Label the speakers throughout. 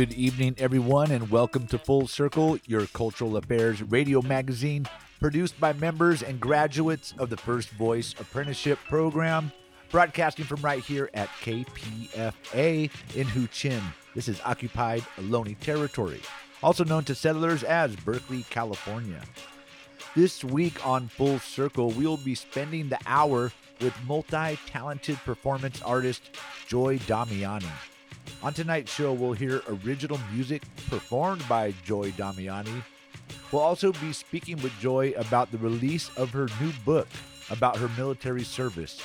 Speaker 1: Good evening, everyone, and welcome to Full Circle, your cultural affairs radio magazine, produced by members and graduates of the First Voice Apprenticeship Program, broadcasting from right here at KPFA in Huichin. This is occupied Ohlone territory, also known to settlers as Berkeley, California. This week on Full Circle, we will be spending the hour with multi talented performance artist Joy Damiani. On tonight's show, we'll hear original music performed by Joy Damiani. We'll also be speaking with Joy about the release of her new book about her military service.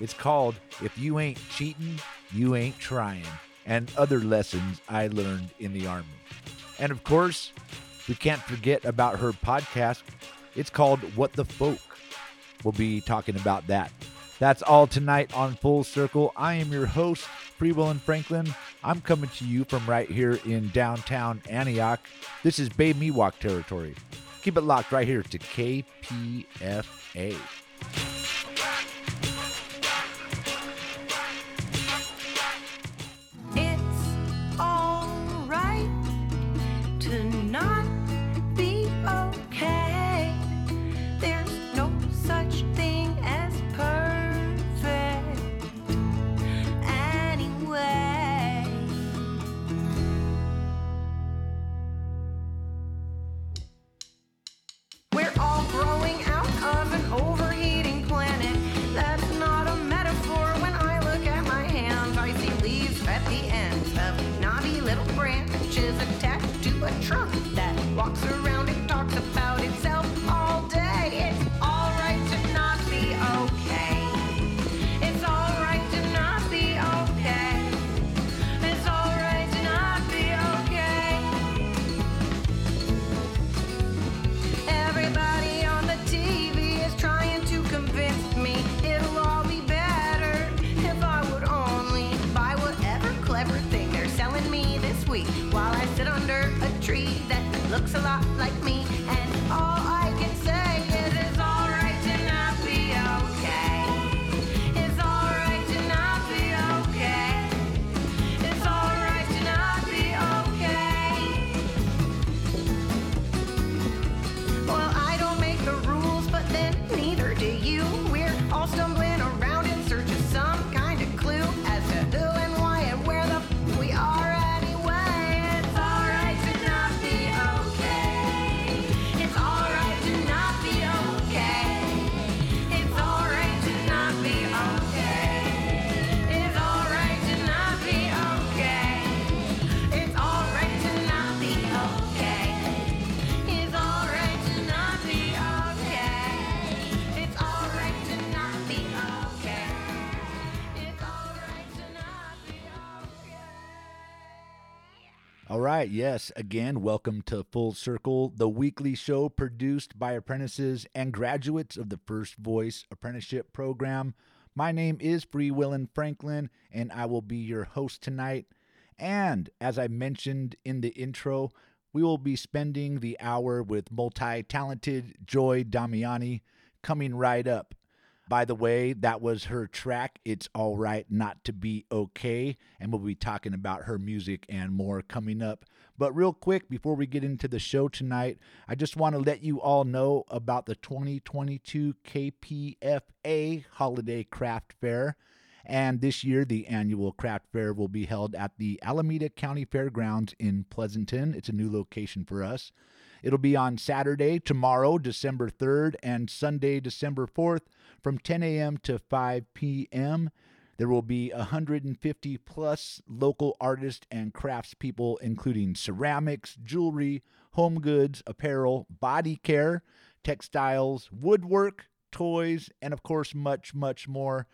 Speaker 1: It's called If You Ain't Cheating, You Ain't Trying, and other lessons I learned in the Army. And of course, we can't forget about her podcast. It's called What the Folk. We'll be talking about that. That's all tonight on Full Circle. I am your host, Free Will and Franklin. I'm coming to you from right here in downtown Antioch. This is Bay Miwok territory. Keep it locked right here to KPFA. Right, yes, again, welcome to Full Circle, the weekly show produced by apprentices and graduates of the First Voice Apprenticeship Program. My name is Free Willin Franklin, and I will be your host tonight. And as I mentioned in the intro, we will be spending the hour with multi talented Joy Damiani coming right up. By the way, that was her track, It's All Right Not to Be Okay. And we'll be talking about her music and more coming up. But real quick, before we get into the show tonight, I just want to let you all know about the 2022 KPFA Holiday Craft Fair. And this year, the annual craft fair will be held at the Alameda County Fairgrounds in Pleasanton. It's a new location for us. It'll be on Saturday, tomorrow, December 3rd, and Sunday, December 4th, from 10 a.m. to 5 p.m. There will be 150 plus local artists and craftspeople, including ceramics, jewelry, home goods, apparel, body care, textiles, woodwork, toys, and of course, much, much more.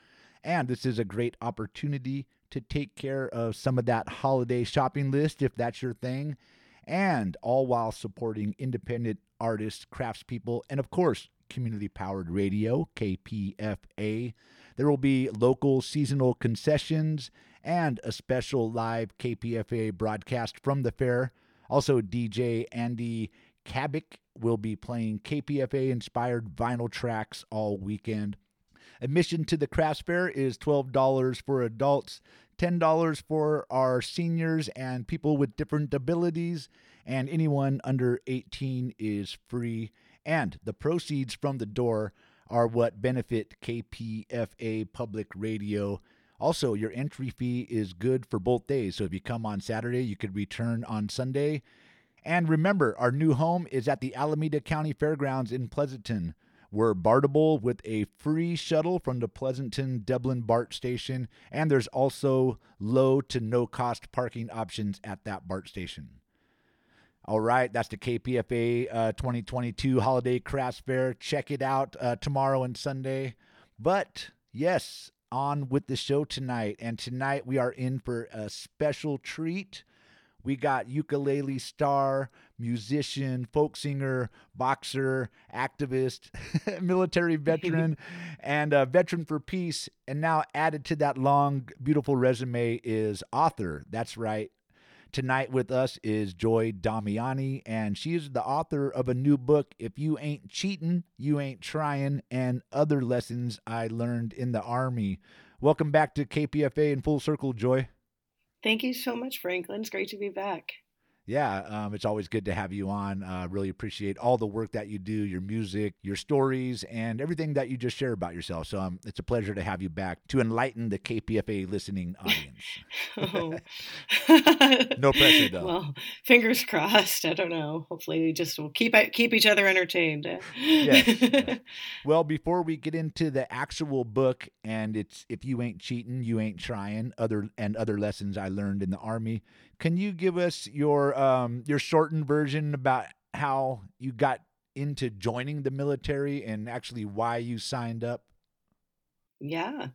Speaker 1: And this is a great opportunity to take care of some of that holiday shopping list if that's your thing, and all while supporting independent artists, craftspeople, and of course, community powered radio, KPFA. There will be local seasonal concessions and a special live KPFA broadcast from the fair. Also, DJ Andy Kabik will be playing KPFA inspired vinyl tracks all weekend. Admission to the crafts fair is $12 for adults, $10 for our seniors and people with different abilities, and anyone under 18 is free. And the proceeds from the door are what benefit KPFA Public Radio. Also, your entry fee is good for both days. So if you come on Saturday, you could return on Sunday. And remember, our new home is at the Alameda County Fairgrounds in Pleasanton. We're BARTable with a free shuttle from the Pleasanton Dublin BART station, and there's also low to no cost parking options at that BART station. All right, that's the KPFA uh, 2022 Holiday Crafts Fair. Check it out uh, tomorrow and Sunday. But yes, on with the show tonight. And tonight we are in for a special treat. We got ukulele star, musician, folk singer, boxer, activist, military veteran, and a veteran for peace. And now added to that long, beautiful resume is author. That's right. Tonight with us is Joy Damiani, and she is the author of a new book, If You Ain't Cheating, You Ain't Trying, and Other Lessons I Learned in the Army. Welcome back to KPFA in Full Circle, Joy.
Speaker 2: Thank you so much, Franklin. It's great to be back.
Speaker 1: Yeah, um, it's always good to have you on. Uh, really appreciate all the work that you do, your music, your stories, and everything that you just share about yourself. So um, it's a pleasure to have you back to enlighten the KPFA listening audience.
Speaker 2: Oh.
Speaker 1: No pressure, though.
Speaker 2: Well, fingers crossed. I don't know. Hopefully, we just will keep keep each other entertained.
Speaker 1: Yes. Well, before we get into the actual book, and it's if you ain't cheating, you ain't trying. Other and other lessons I learned in the army. Can you give us your um, your shortened version about how you got into joining the military and actually why you signed up?
Speaker 2: Yeah,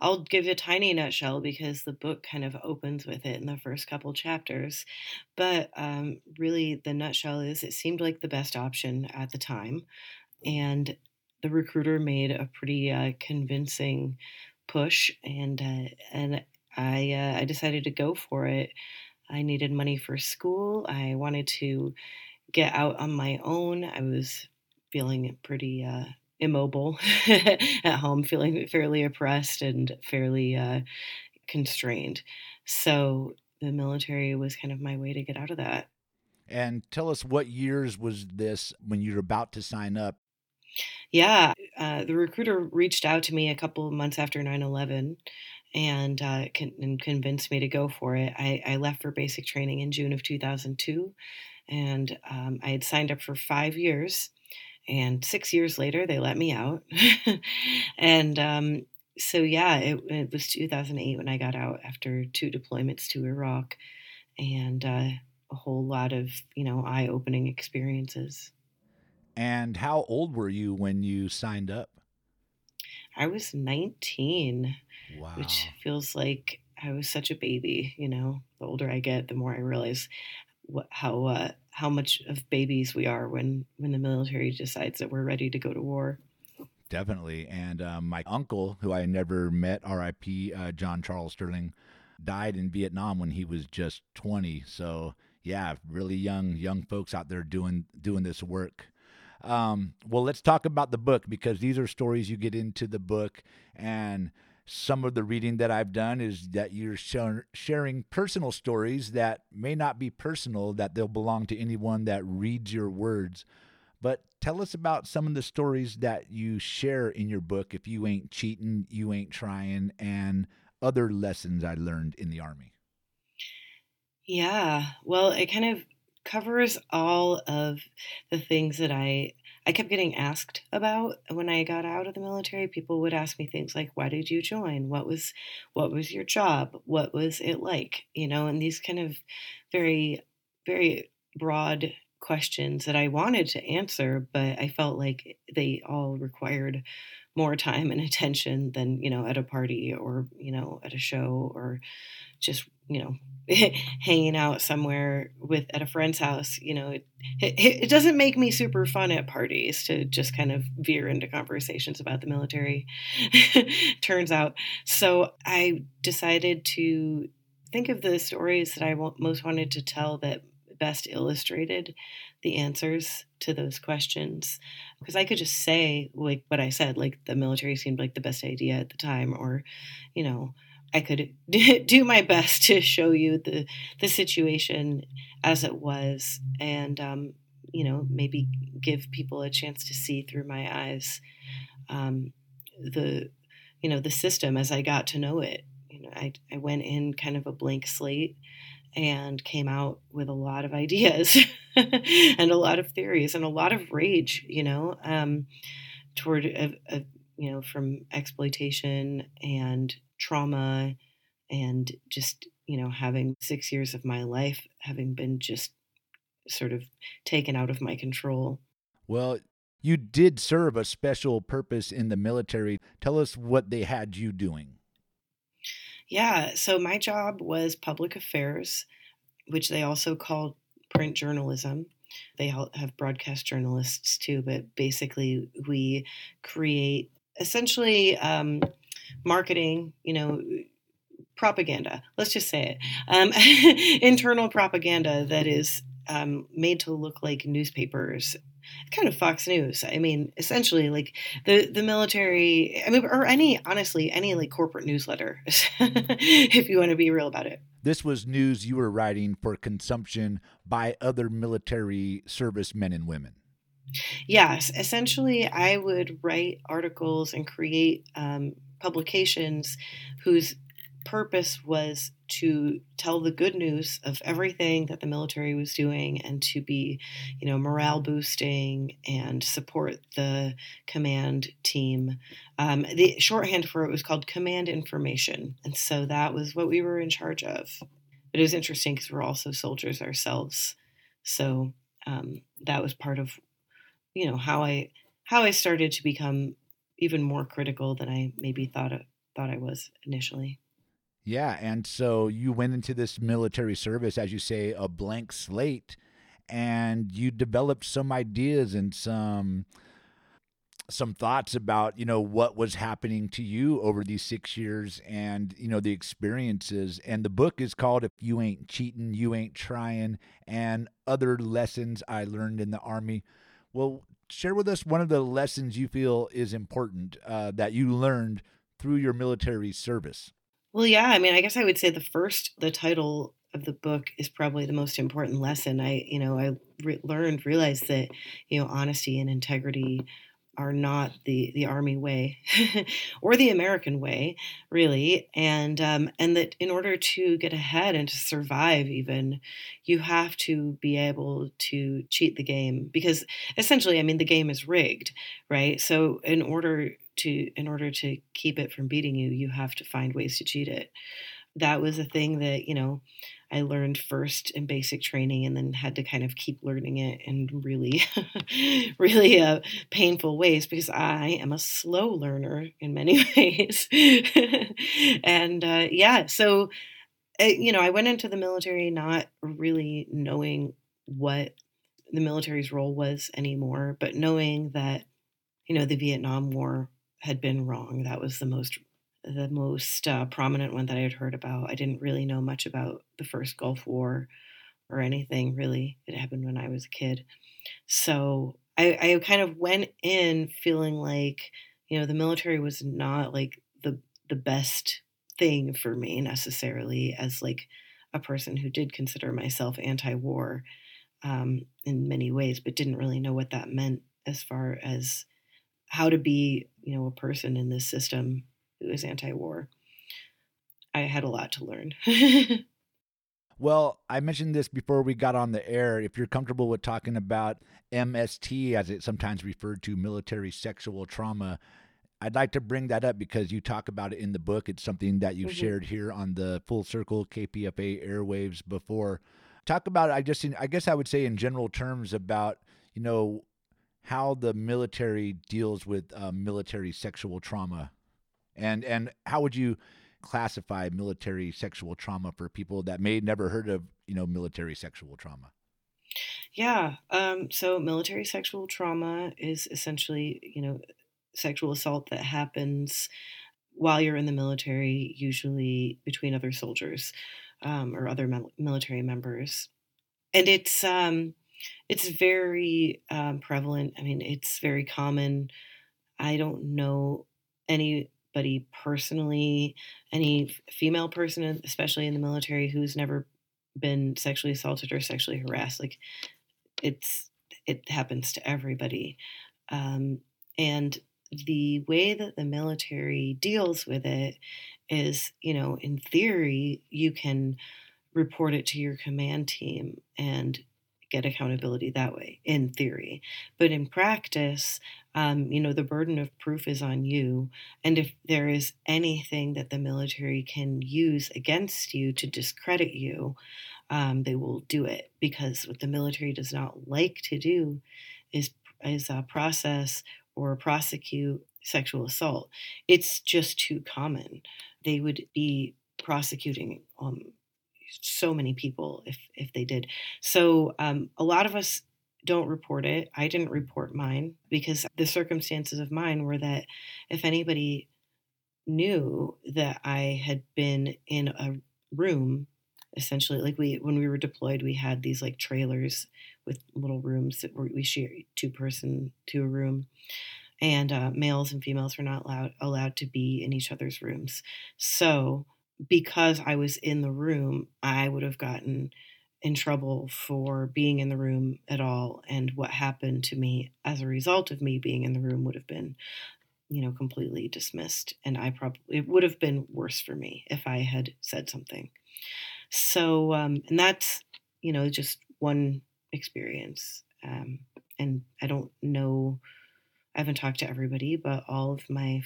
Speaker 2: I'll give a tiny nutshell because the book kind of opens with it in the first couple chapters. But um, really, the nutshell is it seemed like the best option at the time. And the recruiter made a pretty uh, convincing push, and uh, and I uh, I decided to go for it. I needed money for school. I wanted to get out on my own. I was feeling pretty uh, immobile at home, feeling fairly oppressed and fairly uh, constrained. So the military was kind of my way to get out of that.
Speaker 1: And tell us what years was this when you were about to sign up?
Speaker 2: Yeah, uh, the recruiter reached out to me a couple of months after 9 11 and, uh, con- and convinced me to go for it. I, I left for basic training in June of 2002, and um, I had signed up for five years. And six years later, they let me out. and um, so, yeah, it, it was 2008 when I got out after two deployments to Iraq and uh, a whole lot of, you know, eye opening experiences.
Speaker 1: And how old were you when you signed up?
Speaker 2: I was 19,
Speaker 1: Wow.
Speaker 2: which feels like I was such a baby. You know, the older I get, the more I realize what, how uh, how much of babies we are when when the military decides that we're ready to go to war.
Speaker 1: Definitely. And um, my uncle, who I never met, RIP, uh, John Charles Sterling, died in Vietnam when he was just 20. So yeah, really young young folks out there doing doing this work. Um, well, let's talk about the book because these are stories you get into the book, and some of the reading that I've done is that you're sharing personal stories that may not be personal, that they'll belong to anyone that reads your words. But tell us about some of the stories that you share in your book. If you ain't cheating, you ain't trying, and other lessons I learned in the army.
Speaker 2: Yeah, well, it kind of covers all of the things that I I kept getting asked about when I got out of the military. People would ask me things like, "Why did you join? What was what was your job? What was it like?" You know, and these kind of very very broad questions that I wanted to answer, but I felt like they all required more time and attention than, you know, at a party or, you know, at a show or just, you know, hanging out somewhere with at a friend's house. You know, it, it, it doesn't make me super fun at parties to just kind of veer into conversations about the military, turns out. So I decided to think of the stories that I most wanted to tell that best illustrated the answers to those questions because i could just say like what i said like the military seemed like the best idea at the time or you know i could do my best to show you the the situation as it was and um, you know maybe give people a chance to see through my eyes um, the you know the system as i got to know it. You know I, I went in kind of a blank slate and came out with a lot of ideas and a lot of theories and a lot of rage, you know, um, toward a, a, you know from exploitation and trauma and just you know having six years of my life having been just sort of taken out of my control.
Speaker 1: Well, you did serve a special purpose in the military. Tell us what they had you doing.
Speaker 2: Yeah, so my job was public affairs, which they also called print journalism. They all have broadcast journalists too, but basically we create essentially um, marketing, you know, propaganda. Let's just say it um, internal propaganda that is um, made to look like newspapers kind of Fox News. I mean, essentially, like the the military. I mean, or any honestly, any like corporate newsletter, if you want to be real about it.
Speaker 1: This was news you were writing for consumption by other military service men and women.
Speaker 2: Yes, essentially, I would write articles and create um, publications whose purpose was to tell the good news of everything that the military was doing and to be, you know, morale boosting and support the command team. Um, the shorthand for it was called Command Information. And so that was what we were in charge of. But it was interesting because we're also soldiers ourselves. So um, that was part of, you know, how I how I started to become even more critical than I maybe thought thought I was initially.
Speaker 1: Yeah. And so you went into this military service, as you say, a blank slate, and you developed some ideas and some some thoughts about you know what was happening to you over these six years and you know the experiences and the book is called if you ain't cheating you ain't trying and other lessons i learned in the army well share with us one of the lessons you feel is important uh, that you learned through your military service
Speaker 2: Well, yeah, I mean, I guess I would say the first, the title of the book is probably the most important lesson. I, you know, I re- learned, realized that, you know, honesty and integrity are not the the army way or the American way, really, and um, and that in order to get ahead and to survive, even, you have to be able to cheat the game because essentially, I mean, the game is rigged, right? So in order to in order to keep it from beating you, you have to find ways to cheat it. That was a thing that you know I learned first in basic training, and then had to kind of keep learning it in really, really uh, painful ways because I am a slow learner in many ways. and uh, yeah, so uh, you know, I went into the military not really knowing what the military's role was anymore, but knowing that you know the Vietnam War had been wrong. That was the most the most uh, prominent one that I had heard about. I didn't really know much about the first Gulf War or anything really. It happened when I was a kid, so I, I kind of went in feeling like you know the military was not like the the best thing for me necessarily as like a person who did consider myself anti-war um, in many ways, but didn't really know what that meant as far as how to be, you know, a person in this system who is anti-war. I had a lot to learn.
Speaker 1: Well, I mentioned this before we got on the air. If you're comfortable with talking about MST, as it's sometimes referred to, military sexual trauma, I'd like to bring that up because you talk about it in the book. It's something that you've
Speaker 2: Mhm.
Speaker 1: shared here on the Full Circle KPFA airwaves before. Talk about I just I guess I would say in general terms about you know how the military deals with uh, military sexual trauma, and and how would you classify military sexual trauma for people that may never heard of you know military sexual trauma?
Speaker 2: Yeah. Um, so military sexual trauma is essentially, you know, sexual assault that happens while you're in the military, usually between other soldiers um, or other mil- military members, and it's um, it's very um, prevalent. I mean, it's very common. I don't know anybody personally, any female person, especially in the military, who's never been sexually assaulted or sexually harassed. Like it's it happens to everybody, um, and the way that the military deals with it is, you know, in theory, you can report it to your command team and get accountability that way, in theory. But in practice, um, you know, the burden of proof is on you. And if there is anything that the military can use against you to discredit you, um, they will do it because what the military does not like to do is is uh, process or prosecute sexual assault. It's just too common. They would be prosecuting um, so many people if if they did. So um, a lot of us don't report it. I didn't report mine because the circumstances of mine were that if anybody knew that I had been in a room essentially like we when we were deployed we had these like trailers with little rooms that we share two person to a room and uh, males and females were not allowed allowed to be in each other's rooms so because i was in the room i would have gotten in trouble for being in the room at all and what happened to me as a result of me being in the room would have been you know completely dismissed and i probably it would have been worse for me if i had said something so, um, and that's, you know, just one experience. Um, and I don't know, I haven't talked to everybody, but all of my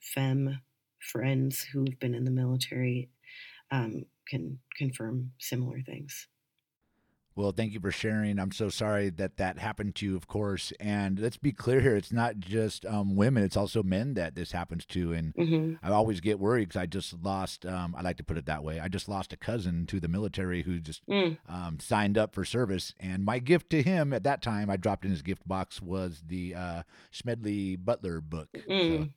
Speaker 2: femme friends who've been in the military um, can confirm similar things.
Speaker 1: Well, thank you for sharing. I'm so sorry that that happened to you, of course. And let's be clear here: it's not just um, women; it's also men that this happens to. And
Speaker 2: hmm
Speaker 1: I always get worried because I just lost. Um, I like to put it that way. I just lost a cousin to the military who just
Speaker 2: Mm.
Speaker 1: um, signed up for service. And my gift to him at that time, I dropped in his gift box, was the uh, Smedley Butler book. So
Speaker 2: Mm.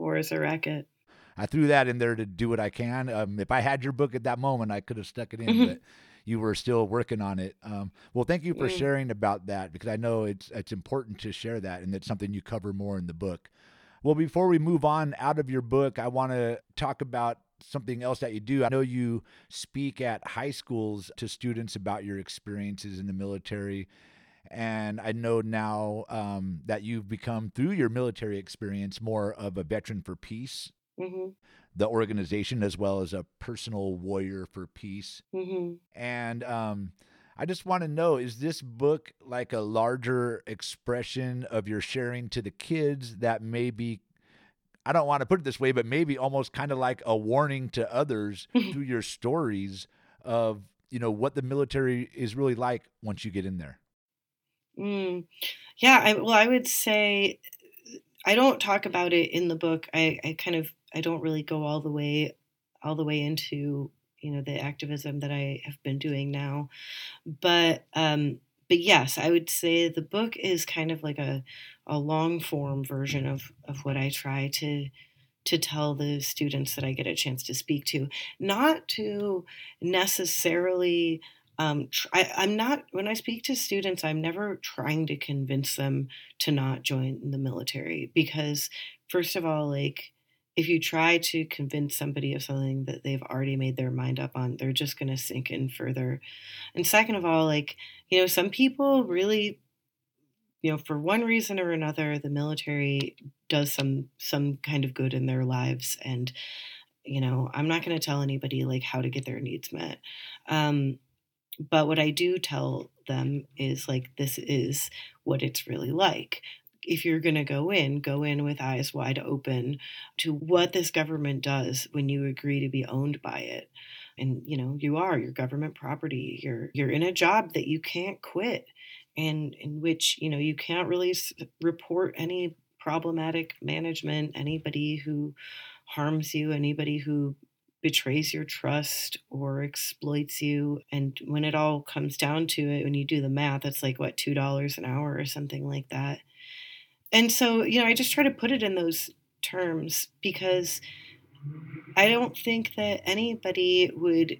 Speaker 2: War is a racket.
Speaker 1: I threw that in there to do what I can. Um, if I had your book at that moment, I could have stuck it in,
Speaker 2: Mhm.
Speaker 1: but you were still working on it. Um, well, thank you for
Speaker 2: Mm.
Speaker 1: sharing about that because I know it's it's important to share that, and it's something you cover more in the book. Well, before we move on out of your book, I want to talk about something else that you do. I know you speak at high schools to students about your experiences in the military. And I know now um, that you've become, through your military experience, more of a veteran for peace
Speaker 2: hmm
Speaker 1: the organization as well as a personal warrior for peace.
Speaker 2: hmm
Speaker 1: And um, I just want to know is this book like a larger expression of your sharing to the kids that maybe, I don't want to put it this way, but maybe almost kind of like a warning to others through your stories of, you know, what the military is really like once you get in there?
Speaker 2: Mm. Yeah, I, well, I would say I don't talk about it in the book. I, I kind of I don't really go all the way all the way into you know the activism that I have been doing now, but um, but yes, I would say the book is kind of like a a long form version of of what I try to to tell the students that I get a chance to speak to, not to necessarily um, tr- I, I'm not when I speak to students, I'm never trying to convince them to not join the military because, first of all, like if you try to convince somebody of something that they've already made their mind up on, they're just going to sink in further. And second of all, like you know, some people really, you know, for one reason or another, the military does some some kind of good in their lives, and you know, I'm not going to tell anybody like how to get their needs met. Um, but what I do tell them is like, this is what it's really like. If you're going to go in, go in with eyes wide open to what this government does when you agree to be owned by it. and you know you are your government property you're you're in a job that you can't quit and in which you know you can't really report any problematic management anybody who harms you anybody who betrays your trust or exploits you and when it all comes down to it when you do the math it's like what two dollars an hour or something like that and so you know i just try to put it in those terms because i don't think that anybody would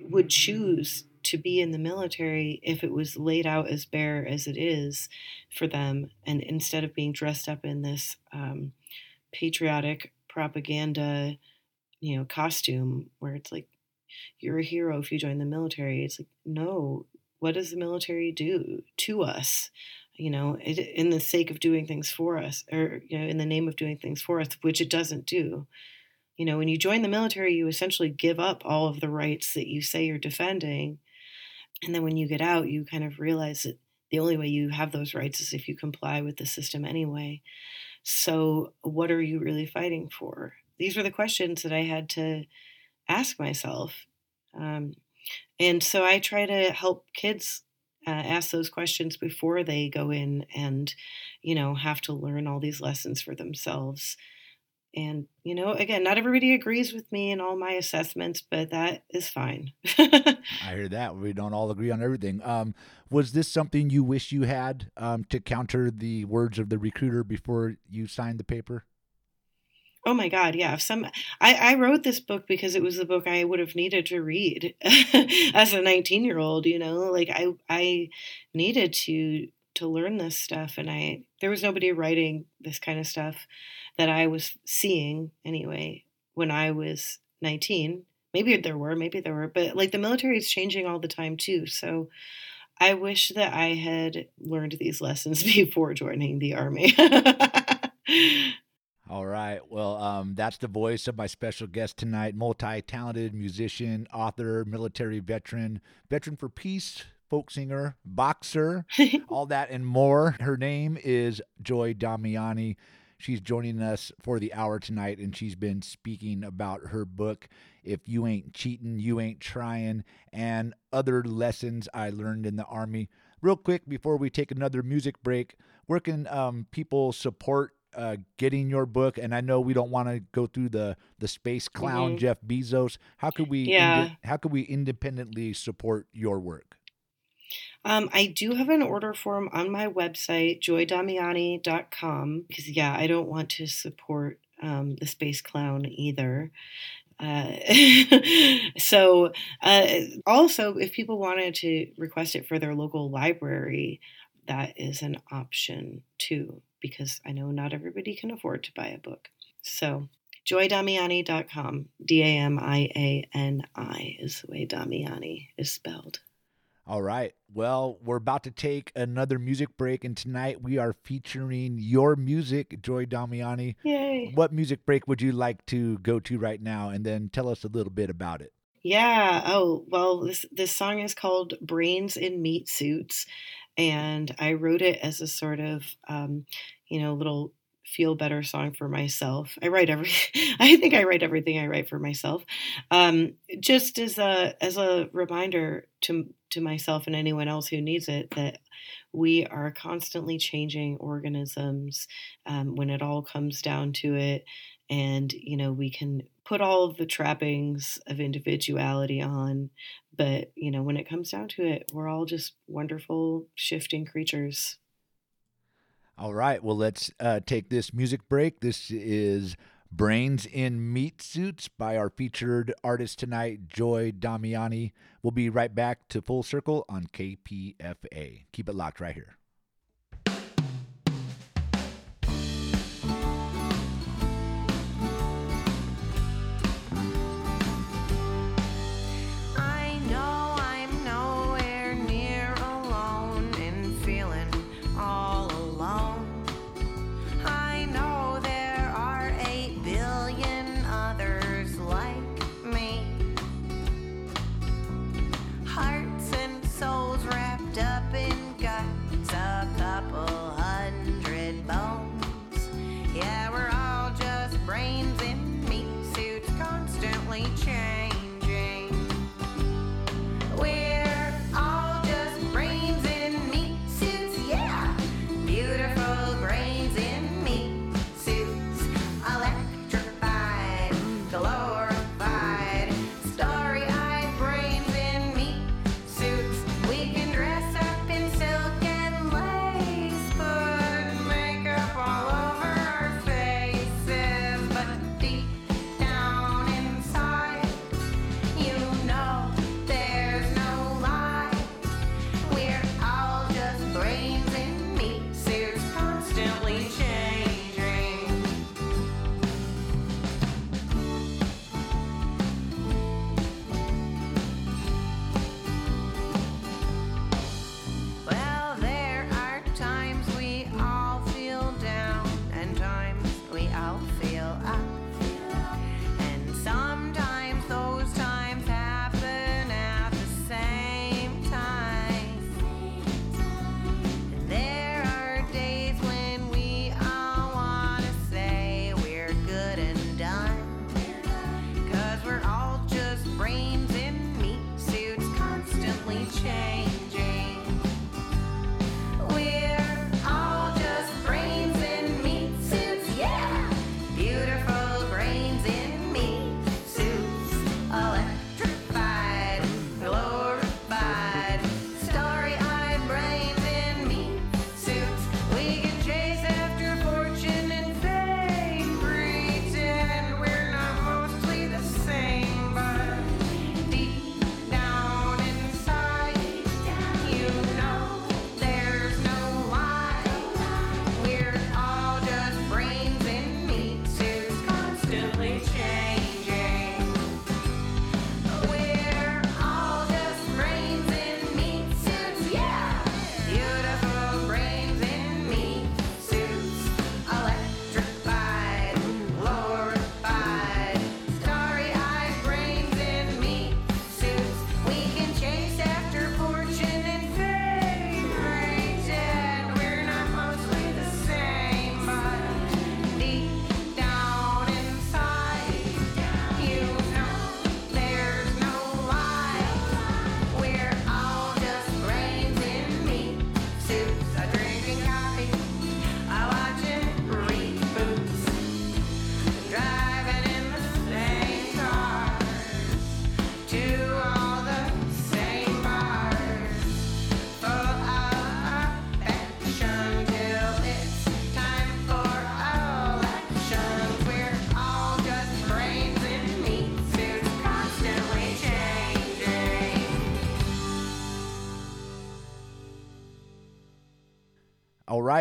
Speaker 2: would choose to be in the military if it was laid out as bare as it is for them. And instead of being dressed up in this um, patriotic propaganda you know costume where it's like you're a hero if you join the military it's like no. What does the military do to us you know it, in the sake of doing things for us or you know in the name of doing things for us which it doesn't do. You know when you join the military you essentially give up all of the rights that you say you're defending. And then when you get out you kind of realize that the only way you have those rights is if you comply with the system anyway. So what are you really fighting for? These were the questions that i had to ask myself. Um, and so i try to help kids uh, ask those questions before they go in and you know have to learn all these lessons for themselves and you know again not everybody agrees with me in all my assessments but that is fine
Speaker 1: I hear that. We don't all agree on everything. Um, was this something you wish you had um, to counter the words of the recruiter before you signed the paper?
Speaker 2: Oh my God, yeah. If some, I, I wrote this book because it was the book I would have needed to read as a 19 year old. You know, like I I needed to to learn this stuff, and I there was nobody writing this kind of stuff that I was seeing anyway when I was 19. Maybe there were, maybe there were, but like the military is changing all the time too. So I wish that I had learned these lessons before joining the army.
Speaker 1: All right. Well, um, that's the voice of my special guest tonight multi talented musician, author, military veteran, veteran for peace, folk singer, boxer, all that and more. Her name is Joy Damiani. She's joining us for the hour tonight, and she's been speaking about her book, If You Ain't Cheating, You Ain't Trying, and other lessons I learned in the Army. Real quick, before we take another music break, where can um, people support uh, getting your book? And I know we don't want to go through the the space clown
Speaker 2: Mhm.
Speaker 1: Jeff Bezos. How could we?
Speaker 2: Yeah.
Speaker 1: inde- how could we independently support your work?
Speaker 2: Um, I do have an order form on my website, joydamiani.com, because, yeah, I don't want to support um, the Space Clown either. Uh, so, uh, also, if people wanted to request it for their local library, that is an option too, because I know not everybody can afford to buy a book. So, joydamiani.com, D A M I A N I is the way Damiani is spelled.
Speaker 1: All right. Well, we're about to take another music break, and tonight we are featuring your music, Joy Damiani.
Speaker 2: Yay!
Speaker 1: What music break would you like to go to right now? And then tell us a little bit about it.
Speaker 2: Yeah. Oh, well, this this song is called "Brains in Meat Suits," and I wrote it as a sort of, um, you know, little feel better song for myself. I write every. I think I write everything I write for myself, um, just as a as a reminder to to myself and anyone else who needs it that we are constantly changing organisms um, when it all comes down to it and you know we can put all of the trappings of individuality on but you know when it comes down to it we're all just wonderful shifting creatures
Speaker 1: All right. Well, let's uh, take this music break. This is Brains in Meat Suits by our featured artist tonight, Joy Damiani. We'll be right back to Full Circle on KPFA. Keep it locked right here.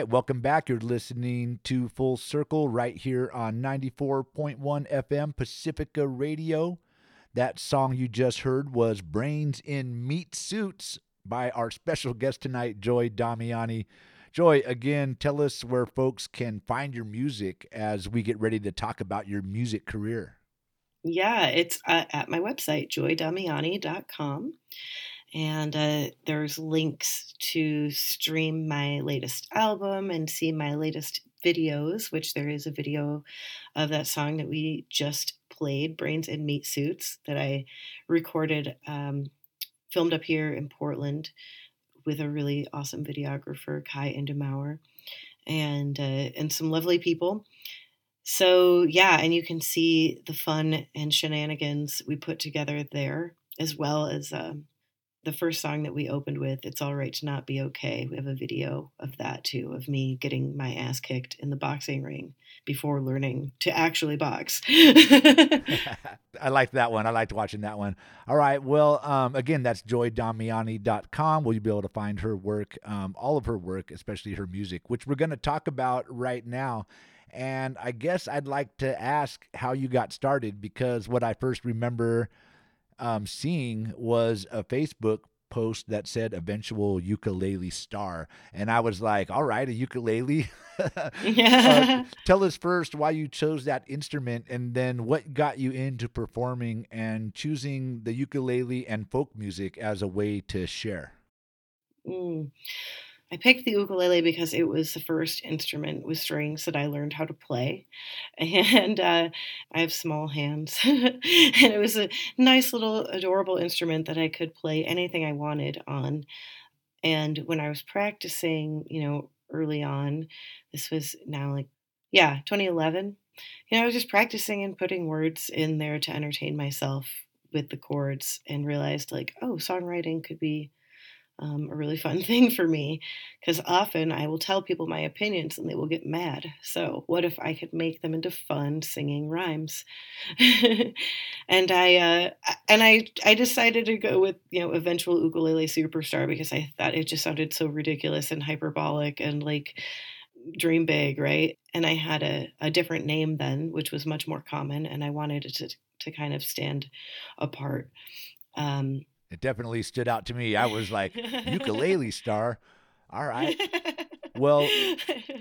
Speaker 1: Right, welcome back. You're listening to Full Circle right here on 94.1 FM Pacifica Radio. That song you just heard was Brains in Meat Suits by our special guest tonight, Joy Damiani. Joy, again, tell us where folks can find your music as we get ready to talk about your music career.
Speaker 2: Yeah, it's uh, at my website, joydamiani.com. And uh, there's links to stream my latest album and see my latest videos, which there is a video of that song that we just played, Brains in Meat Suits, that I recorded, um, filmed up here in Portland with a really awesome videographer, Kai Indemauer, and, uh, and some lovely people. So, yeah, and you can see the fun and shenanigans we put together there, as well as um, the first song that we opened with, It's All Right to Not Be Okay. We have a video of that too, of me getting my ass kicked in the boxing ring before learning to actually box.
Speaker 1: I liked that one. I liked watching that one. All right. Well, um, again, that's joydamiani.com. Will you be able to find her work, um, all of her work, especially her music, which we're going to talk about right now. And I guess I'd like to ask how you got started because what I first remember um, seeing was a Facebook post that said eventual ukulele star. And I was like, all right, a ukulele. Uh, tell us first why you chose that instrument and then what got you into performing and choosing the ukulele and folk music as a way to share.
Speaker 2: Mm. I picked the ukulele because it was the first instrument with strings that I learned how to play. And uh, I have small hands. and it was a nice little adorable instrument that I could play anything I wanted on. And when I was practicing, you know, early on, this was now like, yeah, 2011. You know, I was just practicing and putting words in there to entertain myself with the chords and realized, like, oh, songwriting could be um, a really fun thing for me because often I will tell people my opinions and they will get mad. So, what if I could make them into fun singing rhymes? and I uh, and I I decided to go with you know eventual ukulele superstar because I thought it just sounded so ridiculous and hyperbolic and like dream big, right? And I had a, a different name then, which was much more common, and I wanted it to to kind of stand apart. Um,
Speaker 1: It definitely stood out to me. I was like, ukulele star. All right. Well,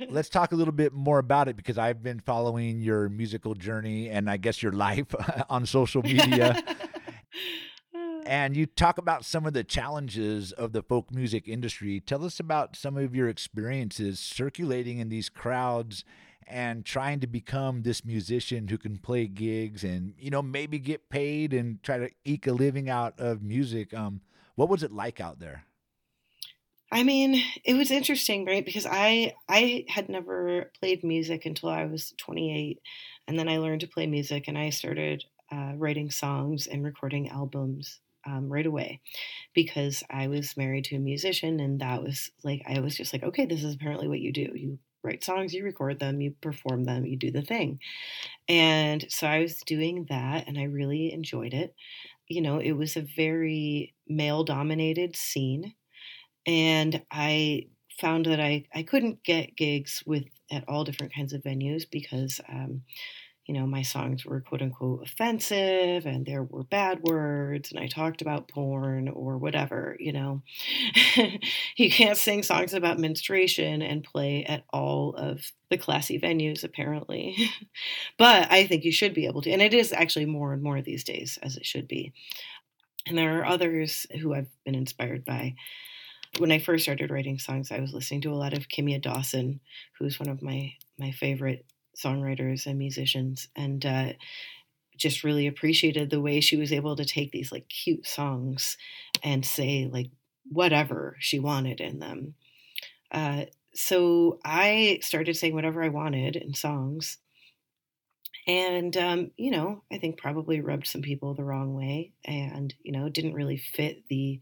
Speaker 1: let's talk a little bit more about it because I've been following your musical journey and I guess your life on social media. and you talk about some of the challenges of the folk music industry. Tell us about some of your experiences circulating in these crowds and trying to become this musician who can play gigs and you know maybe get paid and try to eke a living out of music. Um, What was it like out there?
Speaker 2: I mean, it was interesting, right? Because I I had never played music until I was 28, and then I learned to play music, and I started uh, writing songs and recording albums um, right away because I was married to a musician, and that was like I was just like, okay, this is apparently what you do. You write songs, you record them, you perform them, you do the thing. And so I was doing that, and I really enjoyed it. You know, it was a very male dominated scene and I found that I, I couldn't get gigs with at all different kinds of venues because um, you know my songs were quote unquote offensive and there were bad words and I talked about porn or whatever you know? You can't sing songs about menstruation and play at all of the classy venues apparently. But I think you should be able to and it is actually more and more these days as it should be. And there are others who I've been inspired by. When I first started writing songs, I was listening to a lot of Kimya Dawson, who's one of my my favorite songwriters and musicians, and uh, just really appreciated the way she was able to take these like cute songs and say like whatever she wanted in them. Uh, so I started saying whatever I wanted in songs. And, um, you know, I think probably rubbed some people the wrong way and, you know, didn't really fit the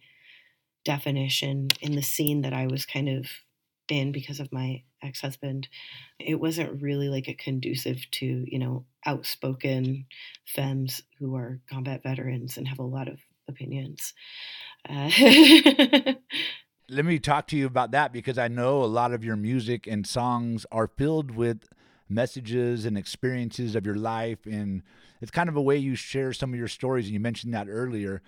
Speaker 2: definition in the scene that I was kind of in because of my ex-husband it wasn't really like a conducive to you know outspoken femmes who are combat veterans and have a lot of opinions. Uh,
Speaker 1: Let me talk to you about that because I know a lot of your music and songs are filled with messages and experiences of your life and it's kind of a way you share some of your stories and you mentioned that earlier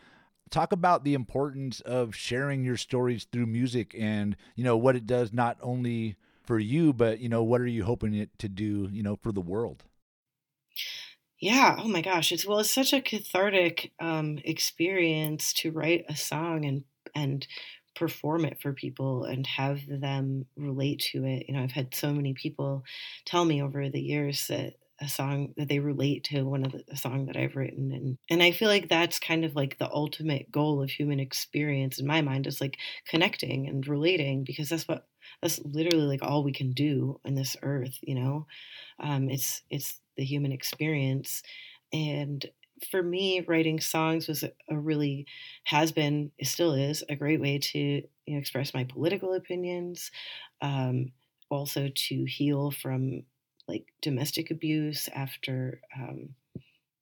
Speaker 1: talk about the importance of sharing your stories through music and you know what it does not only for you but you know what are you hoping it to do you know for the world?
Speaker 2: Yeah oh my gosh it's well it's such a cathartic um, experience to write a song and and perform it for people and have them relate to it. You know i've had so many people tell me over the years that a song that they relate to one of the a song that I've written and and I feel like that's kind of like the ultimate goal of human experience in my mind is like connecting and relating because that's what that's literally like all we can do on this earth you know? Um, it's it's the human experience and for me writing songs was a, a really has been still is a great way to you know express my political opinions um, also to heal from like domestic abuse after um,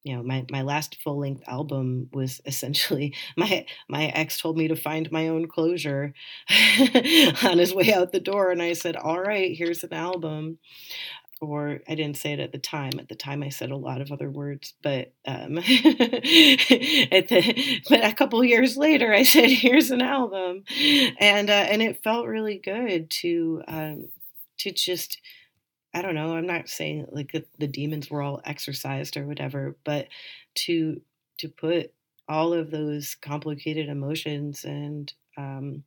Speaker 2: you know my, my last full length album was essentially my my ex told me to find my own closure on his way out the door and i said all right here's an album or I didn't say it at the time. At the time, I said a lot of other words, but um, at the, but a couple years later, I said, "Here's an album," and uh, and it felt really good to um, to just I don't know, I'm not saying like the, demons were all exorcised or whatever, but to to put all of those complicated emotions and um,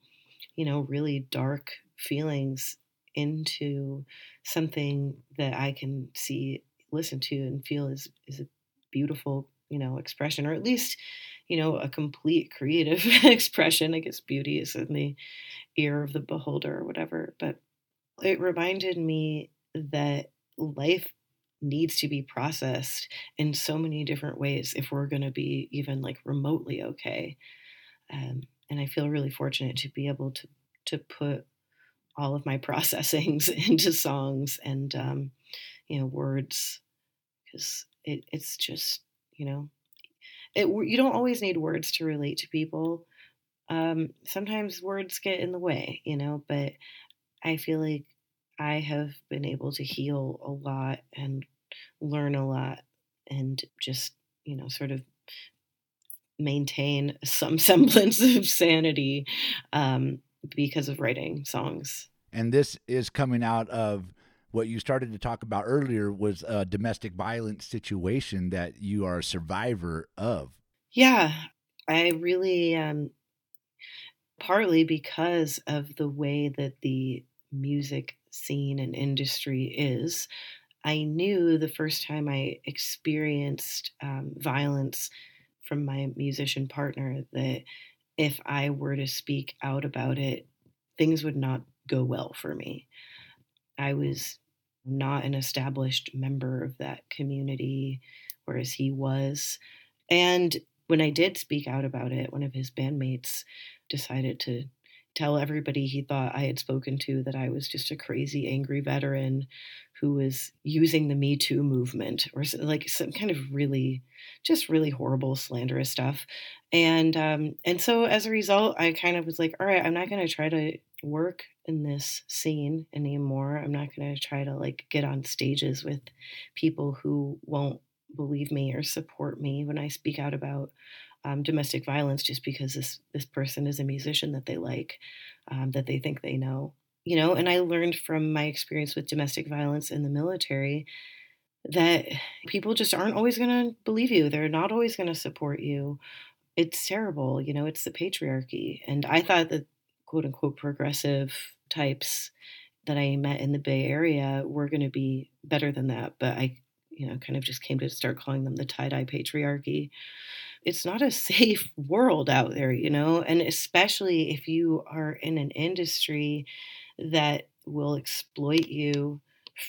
Speaker 2: you know really dark feelings into something that I can see, listen to, and feel is is a beautiful you know expression, or at least you know a complete creative expression. I guess beauty is in the ear of the beholder or whatever, but it reminded me that life needs to be processed in so many different ways if we're going to be even like remotely okay. Um, and I feel really fortunate to be able to to put all of my processings into songs and um, you know words because it, it's just you know it you don't always need words to relate to people. Um, sometimes words get in the way, you know, but I feel like I have been able to heal a lot and learn a lot and just, you know, sort of maintain some semblance of sanity um, because of writing songs.
Speaker 1: And this is coming out of what you started to talk about earlier was a domestic violence situation that you are a survivor of.
Speaker 2: Yeah, I really, um, partly because of the way that the music scene and industry is. I knew the first time I experienced um, violence from my musician partner that if I were to speak out about it, things would not go well for me. I was not an established member of that community, whereas he was. And when I did speak out about it, one of his bandmates decided to tell everybody he thought I had spoken to that I was just a crazy, angry veteran who was using the Me Too movement or like some kind of really, just really horrible, slanderous stuff. And um, and so as a result, I kind of was like, all right, I'm not going to try to work in this scene anymore. I'm not going to try to like get on stages with people who won't believe me or support me when I speak out about um, domestic violence just because this this person is a musician that they like, um, that they think they know. You know, and I learned from my experience with domestic violence in the military that people just aren't always going to believe you. They're not always going to support you. It's terrible, you know, it's the patriarchy. And I thought that quote unquote progressive types that I met in the Bay Area were going to be better than that. But I, you know, kind of just came to start calling them the tie dye patriarchy. It's not a safe world out there, you know, and especially if you are in an industry that will exploit you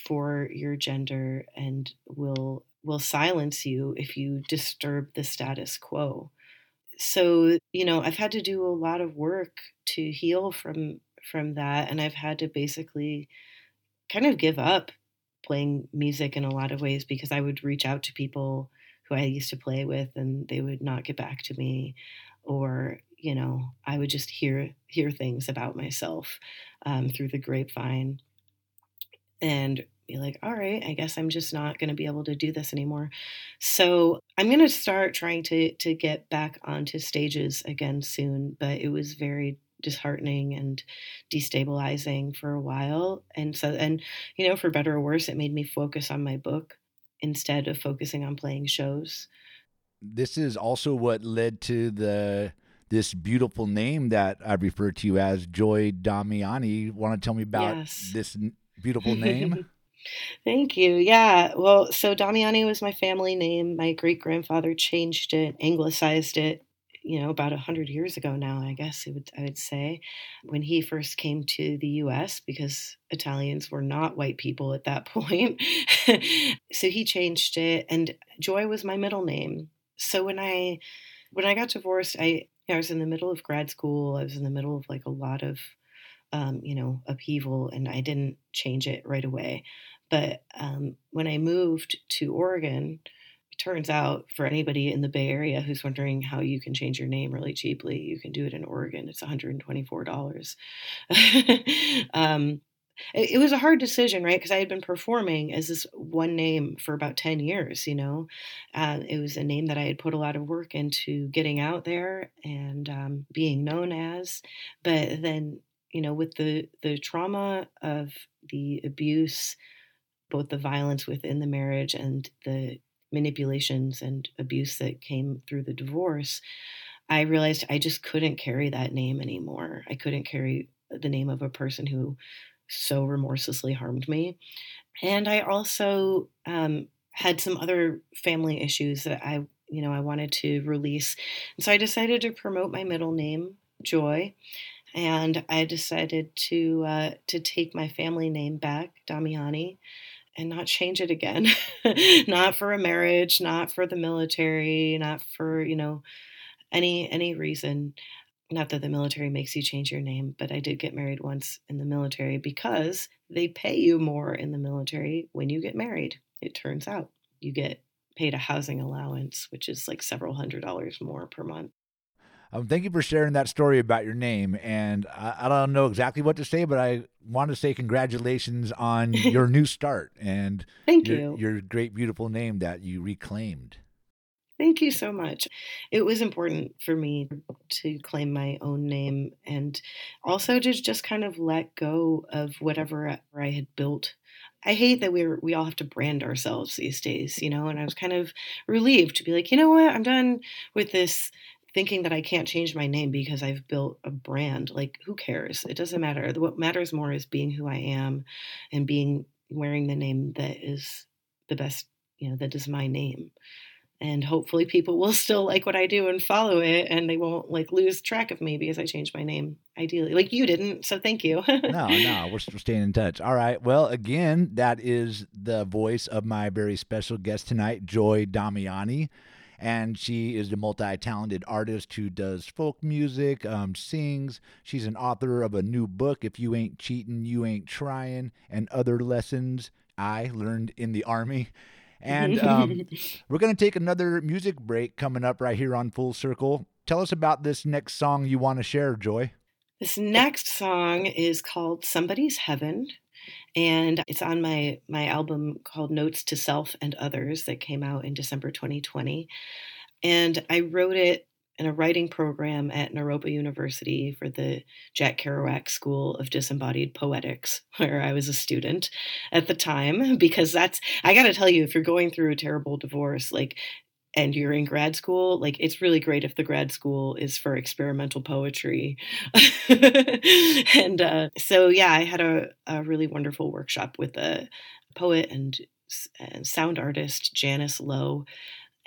Speaker 2: for your gender and will will silence you if you disturb the status quo. So, you know, I've had to do a lot of work to heal from from that and I've had to basically kind of give up playing music in a lot of ways because I would reach out to people who I used to play with and they would not get back to me or you know I would just hear hear things about myself um, through the grapevine and be like all right I guess I'm just not going to be able to do this anymore. So I'm going to start trying to to get back onto stages again soon but it was very disheartening and destabilizing for a while and so and you know for better or worse it made me focus on my book instead of focusing on playing shows
Speaker 1: This is also what led to the this beautiful name that I refer to you as Joy Damiani. Want to tell me about
Speaker 2: Yes.
Speaker 1: this beautiful name?
Speaker 2: Thank you. Yeah. Well, so Damiani was my family name. My great grandfather changed it, anglicized it, you know, about a hundred years ago now, I guess would I would say, when he first came to the US because Italians were not white people at that point. so he changed it and Joy was my middle name. So when I when I got divorced, I I was in the middle of grad school. I was in the middle of like a lot of um, you know, upheaval and I didn't change it right away. But um, when I moved to Oregon, turns out for anybody in the Bay Area who's wondering how you can change your name really cheaply, you can do it in Oregon. It's $124. um, it, it was a hard decision, right? Because I had been performing as this one name for about 10 years, you know. Uh, it was a name that I had put a lot of work into getting out there and um, being known as. But then, you know, with the, the trauma of the abuse, both the violence within the marriage and the manipulations and abuse that came through the divorce, I realized I just couldn't carry that name anymore. I couldn't carry the name of a person who so remorselessly harmed me. And I also um, had some other family issues that I, you know, I wanted to release. And so I decided to promote my middle name, Joy. And I decided to uh, to take my family name back, Damiani, and not change it again. not for a marriage, not for the military, not for you know any any reason. Not that the military makes you change your name, but I did get married once in the military because they pay you more in the military when you get married. It turns out you get paid a housing allowance, which is like several hundred dollars more per month.
Speaker 1: Um, thank you for sharing that story about your name. And I, I don't know exactly what to say, but I want to say congratulations on your new start and
Speaker 2: Thank
Speaker 1: your,
Speaker 2: you.
Speaker 1: your great, beautiful name that you reclaimed.
Speaker 2: Thank you so much. It was important for me to claim my own name and also to just kind of let go of whatever I had built. I hate that we're we all have to brand ourselves these days, you know, and I was kind of relieved to be like, you know what, I'm done with this thinking that I can't change my name because I've built a brand. Like, who cares? It doesn't matter. What matters more is being who I am and being wearing the name that is the best, you know, that is my name. and hopefully people will still like what I do and follow it and they won't like lose track of me because I changed my name ideally like you didn't so thank you
Speaker 1: no, no, we're, we're staying in touch. All right. Well, again, that is the voice of my very special guest tonight, Joy Damiani. And she is a multi talented artist who does folk music, um, sings. She's an author of a new book, If You Ain't Cheating, You Ain't Trying, and other lessons I learned in the Army. And um, we're going to take another music break coming up right here on Full Circle. Tell us about this next song you want to share, Joy.
Speaker 2: This next song is called Somebody's Heaven and it's on my my album called Notes to Self and Others that came out in December 2020. And I wrote it in a writing program at Naropa University for the Jack Kerouac School of Disembodied Poetics, where I was a student at the time. Because that's, I gotta tell you, if you're going through a terrible divorce, like and you're in grad school, like it's really great if the grad school is for experimental poetry. and uh, so, yeah, I had a, a really wonderful workshop with a poet and, and sound artist, Janice Lowe,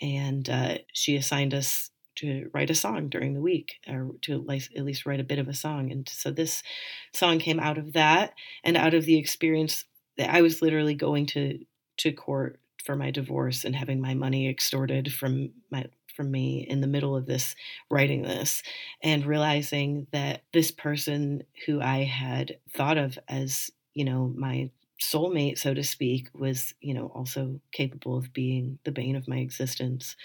Speaker 2: and uh, she assigned us to write a song during the week or to at least write a bit of a song. And so this song came out of that and out of the experience that I was literally going to to court for my divorce and having my money extorted from my from me in the middle of this writing this and realizing that this person who I had thought of as, you know, my soulmate so to speak was you know also capable of being the bane of my existence.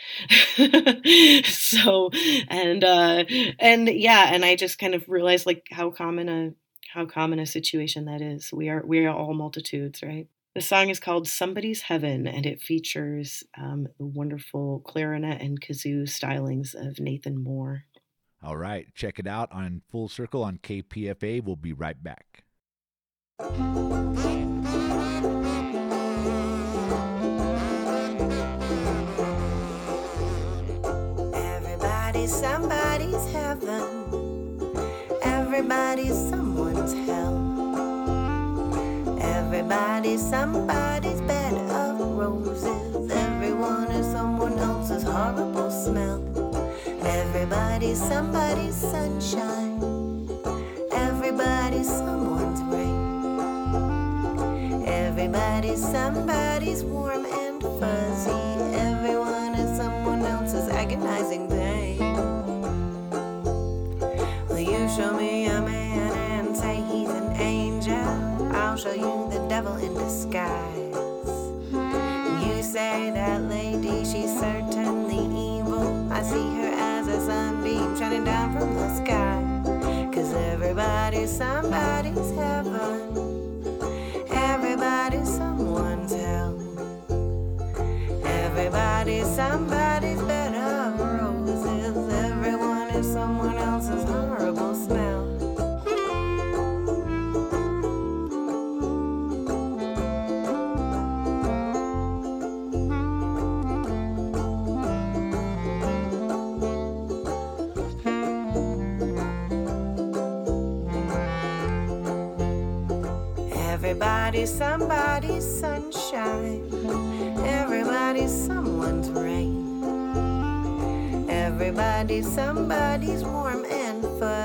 Speaker 2: So and uh and yeah and i just kind of realized like how common a how common a situation that is. We are we are all multitudes right the song is called Somebody's Heaven, and it features um, the wonderful clarinet and kazoo stylings of Nathan Moore.
Speaker 1: All right. Check it out on Full Circle on KPFA. We'll be right back.
Speaker 3: Everybody's somebody's heaven. Everybody's someone's hell. Everybody's somebody's bed of roses. Everyone is someone else's horrible smell. Everybody's somebody's sunshine. Everybody's someone's rain. Everybody's somebody's warm and fuzzy. Everyone is someone else's agonizing pain. Will you show me the disguise. You say that lady, she's certainly evil. I see her as a sunbeam shining down from the sky. Cause everybody's somebody's heaven. Everybody's someone's hell. Everybody's somebody's Everybody's somebody's sunshine. Everybody's someone's rain. Everybody's somebody's warm and fuzzy.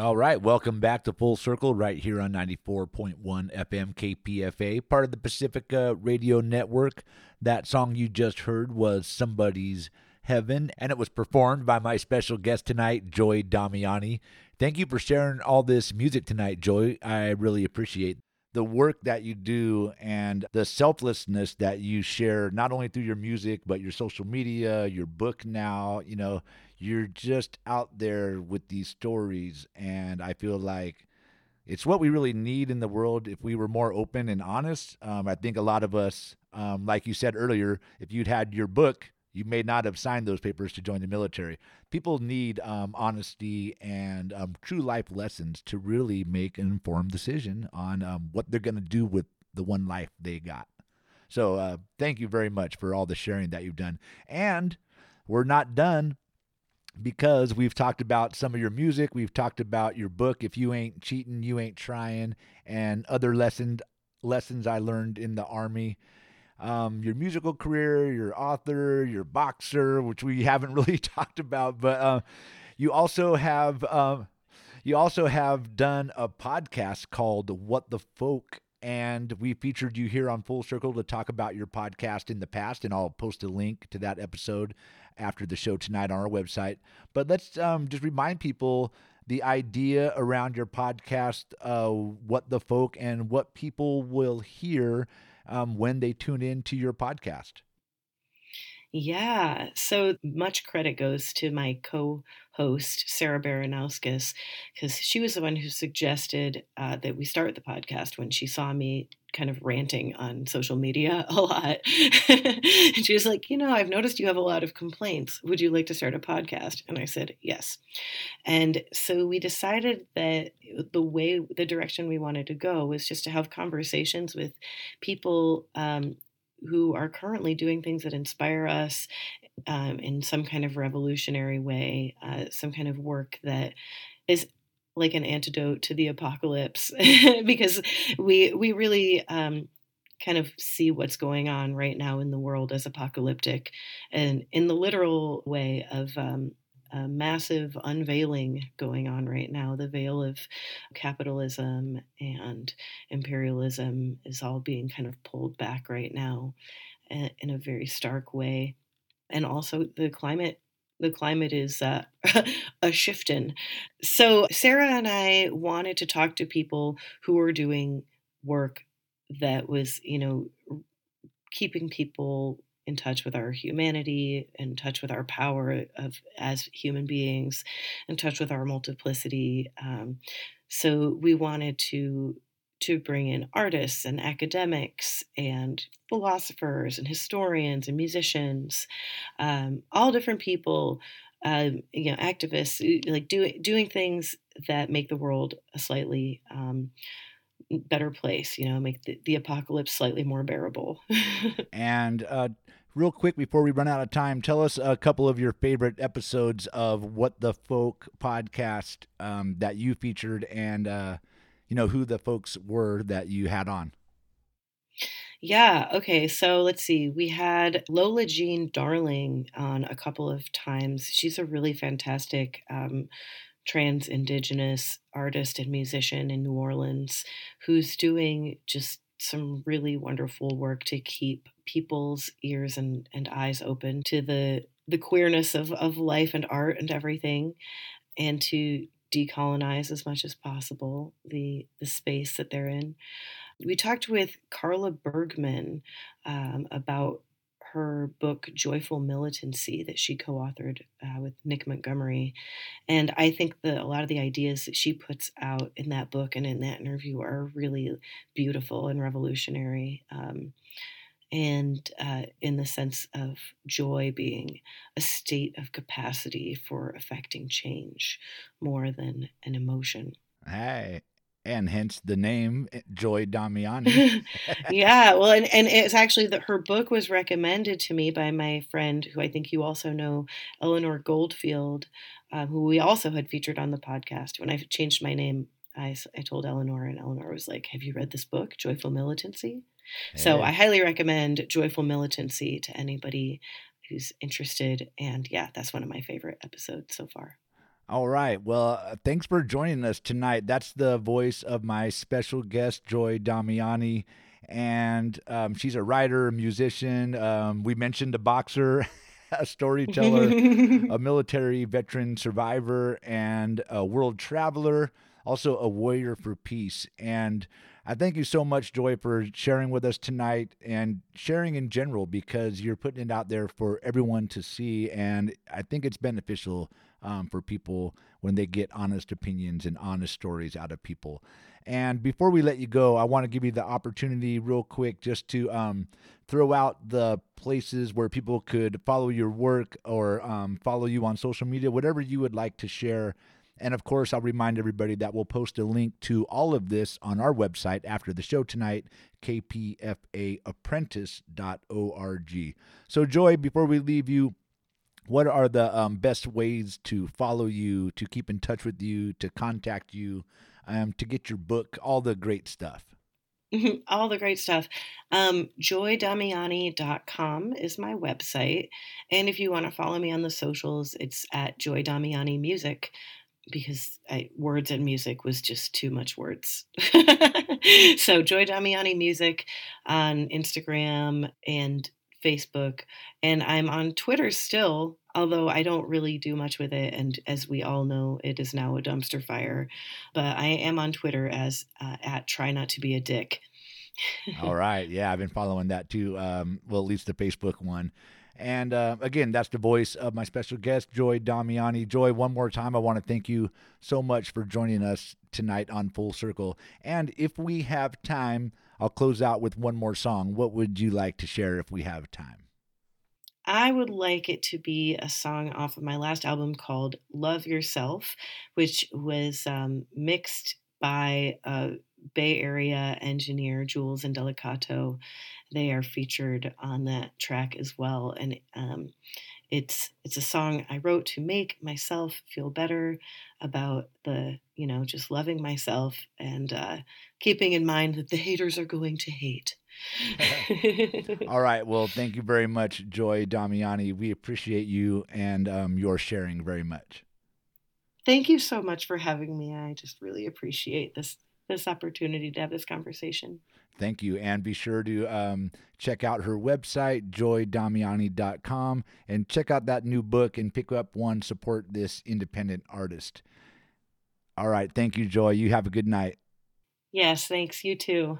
Speaker 1: All right, welcome back to Full Circle right here on 94.1 FM KPFA, part of the Pacifica Radio Network. That song you just heard was Somebody's Heaven, and it was performed by my special guest tonight, Joy Damiani. Thank you for sharing all this music tonight, Joy. I really appreciate the work that you do and the selflessness that you share, not only through your music, but your social media, your book now. You know, you're just out there with these stories, and I feel like it's what we really need in the world if we were more open and honest. Um, I think a lot of us, um, like you said earlier, if you'd had your book, you may not have signed those papers to join the military. People need um, honesty and um, true life lessons to really make an informed decision on um, what they're going to do with the one life they got. So, uh, thank you very much for all the sharing that you've done. And we're not done because we've talked about some of your music, we've talked about your book if you ain't cheating, you ain't trying and other lessons lessons I learned in the army. Um, your musical career, your author, your boxer, which we haven't really talked about, but uh, you also have um, you also have done a podcast called What the Folk, and we featured you here on Full Circle to talk about your podcast in the past, and I'll post a link to that episode after the show tonight on our website. But let's um, just remind people the idea around your podcast, uh, what the folk, and what people will hear um, when they tune in to your podcast.
Speaker 2: Yeah. So much credit goes to my co host, Sarah Baranowskis, because she was the one who suggested uh, that we start the podcast when she saw me kind of ranting on social media a lot. and she was like, You know, I've noticed you have a lot of complaints. Would you like to start a podcast? And I said, Yes. And so we decided that the way, the direction we wanted to go was just to have conversations with people um, who are currently doing things that inspire us um, in some kind of revolutionary way, uh, some kind of work that is like an antidote to the apocalypse, because we we really um, kind of see what's going on right now in the world as apocalyptic, and in the literal way of um, a massive unveiling going on right now. The veil of capitalism and imperialism is all being kind of pulled back right now in a very stark way. And also the climate the climate is uh, a shifting. So Sarah and I wanted to talk to people who were doing work that was, you know, keeping people in touch with our humanity, in touch with our power of as human beings, in touch with our multiplicity. Um, so we wanted to to bring in artists and academics and philosophers and historians and musicians, um, all different people, um, you know, activists, like doing doing things that make the world a slightly um, better place. You know, make the, the apocalypse slightly more bearable.
Speaker 1: and uh, real quick before we run out of time, tell us a couple of your favorite episodes of What the Folk podcast um, that you featured, and uh, you know who the folks were that you had on.
Speaker 2: Yeah. Okay. So let's see. We had Lola Jean Darling on a couple of times. She's a really fantastic um, trans indigenous artist and musician in New Orleans who's doing just some really wonderful work to keep people's ears and, and eyes open to the the queerness of, of life and art and everything and to decolonize as much as possible the the space that they're in. We talked with Carla Bergman um, about her book Joyful Militancy that she co-authored uh, with Nick Montgomery, and I think that a lot of the ideas that she puts out in that book and in that interview are really beautiful and revolutionary. Um, and uh, in the sense of joy being a state of capacity for affecting change more than an emotion.
Speaker 1: Hey, and hence the name eh, Joy Damiani.
Speaker 2: yeah, well, and, and it's actually that her book was recommended to me by my friend, who I think you also know, Eleanor Goldfield, uh, who we also had featured on the podcast. When I changed my name, I, I told Eleanor, and Eleanor was like, Have you read this book, Joyful Militancy? Hey. So I highly recommend Joyful Militancy to anybody who's interested. And yeah, that's one of my favorite episodes so far.
Speaker 1: All right. Well, uh, thanks for joining us tonight. That's the voice of my special guest, Joy Damiani. And um, she's a writer, a musician. Um, we mentioned a boxer, a storyteller, a military veteran survivor, and a world traveler, also a warrior for peace. And I thank you so much, Joy, for sharing with us tonight and sharing in general because you're putting it out there for everyone to see. And I think it's beneficial um, for people when they get honest opinions and honest stories out of people. And before we let you go, I want to give you the opportunity, real quick, just to um, throw out the places where people could follow your work or um, follow you on social media, whatever you would like to share. And of course, I'll remind everybody that we'll post a link to all of this on our website after the show tonight, kpfaapprentice.org. So, Joy, before we leave you, what are the um, best ways to follow you, to keep in touch with you, to contact you, um, to get your book, all the great stuff?
Speaker 3: all the great stuff. Um, joydamiani.com is my website. And if you want to follow me on the socials, it's at Joy Damiani Music because I, words and music was just too much words. so Joy Damiani Music on Instagram and Facebook. And I'm on Twitter still, although I don't really do much with it. And as we all know, it is now a dumpster fire. But I am on Twitter as uh, at Try Not to Be a Dick.
Speaker 1: All right. Yeah, I've been following that too. Um, well, at least the Facebook one. And uh, again, that's the voice of my special guest, Joy Damiani. Joy, one more time, I want to thank you so much for joining us tonight on Full Circle. And if we have time, I'll close out with one more song. What would you like to share if we have time?
Speaker 3: I would like it to be a song off of my last album called Love Yourself, which was um, mixed by a Bay Area engineer, Jules Indelicato. They are featured on that track as well. And um, it's it's a song I wrote to make myself feel better about the you know just loving myself and uh, keeping in mind that the haters are going to hate.
Speaker 1: All right. Well, thank you very much, Joy Damiani. We appreciate you and um, your sharing very much.
Speaker 3: Thank you so much for having me. I just really appreciate this this opportunity to have this conversation.
Speaker 1: Thank you. And be sure to um, check out her website, joydamiani.com, and check out that new book and pick up one. Support this independent artist. All right. Thank you, Joy. You have a good night.
Speaker 3: Yes, thanks. You too.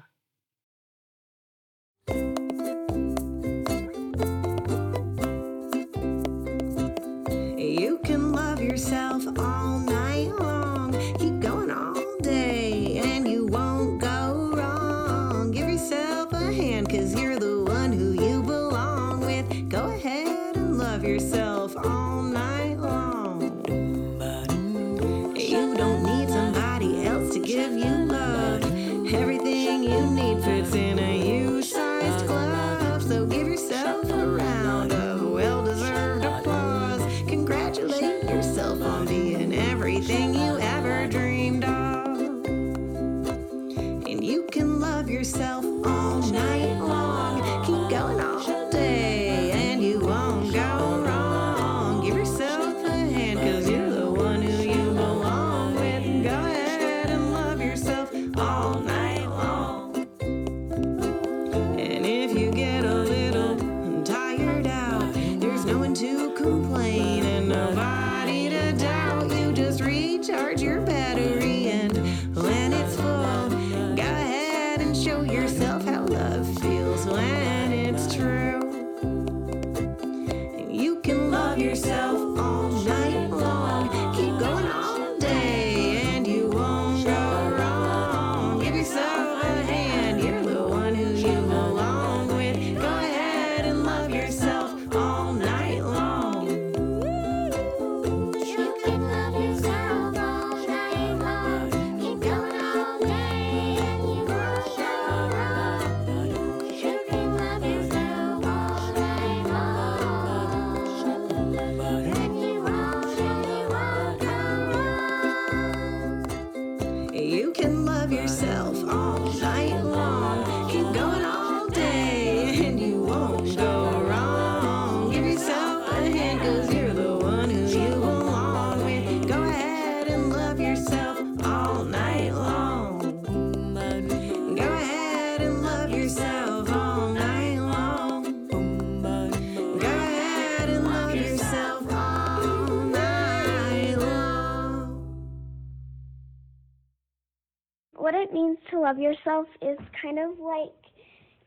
Speaker 4: Kind of like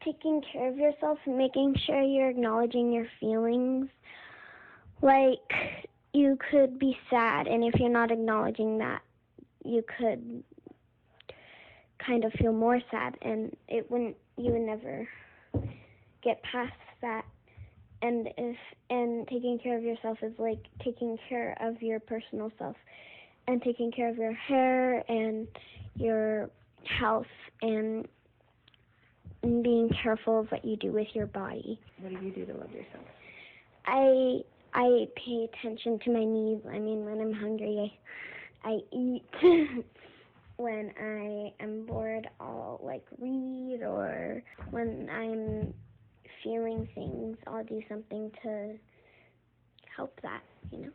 Speaker 4: taking care of yourself and making sure you're acknowledging your feelings. Like, you could be sad, and if you're not acknowledging that, you could kind of feel more sad, and it wouldn't, you would never get past that. And if, and taking care of yourself is like taking care of your personal self and taking care of your hair and your health and being careful of what you do with your body.
Speaker 5: What do you do to love yourself?
Speaker 4: I I pay attention to my needs. I mean, when I'm hungry, I, I eat. when I am bored, I'll like read, or when I'm feeling things, I'll do something to help that, you know.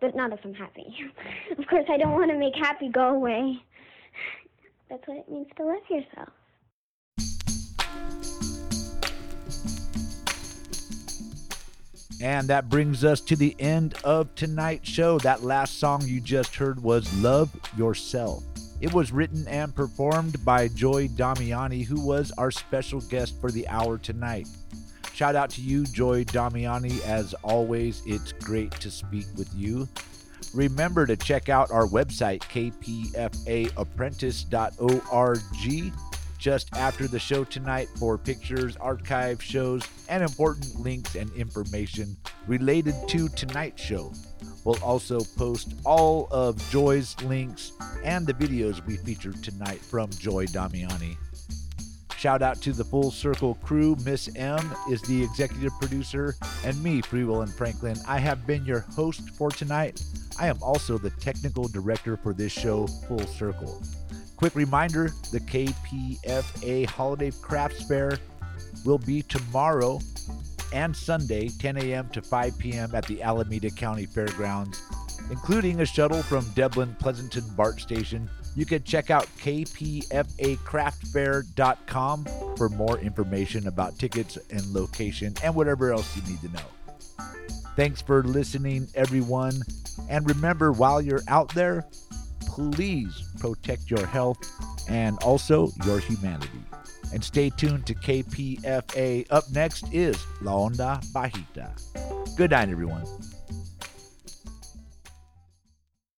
Speaker 4: But not if I'm happy. of course, I don't want to make happy go away. That's what it means to love yourself.
Speaker 1: And that brings us to the end of tonight's show. That last song you just heard was Love Yourself. It was written and performed by Joy Damiani, who was our special guest for the hour tonight. Shout out to you, Joy Damiani. As always, it's great to speak with you. Remember to check out our website, kpfaapprentice.org, just after the show tonight for pictures, archive shows, and important links and information related to tonight's show. We'll also post all of Joy's links and the videos we featured tonight from Joy Damiani. Shout out to the Full Circle crew. Miss M is the executive producer, and me, Free Will and Franklin. I have been your host for tonight. I am also the technical director for this show, Full Circle. Quick reminder the KPFA Holiday Crafts Fair will be tomorrow and Sunday, 10 a.m. to 5 p.m. at the Alameda County Fairgrounds, including a shuttle from Dublin Pleasanton BART station. You can check out kpfacraftfair.com for more information about tickets and location and whatever else you need to know. Thanks for listening, everyone. And remember, while you're out there, please protect your health and also your humanity. And stay tuned to KPFA. Up next is La Onda Bajita. Good night, everyone.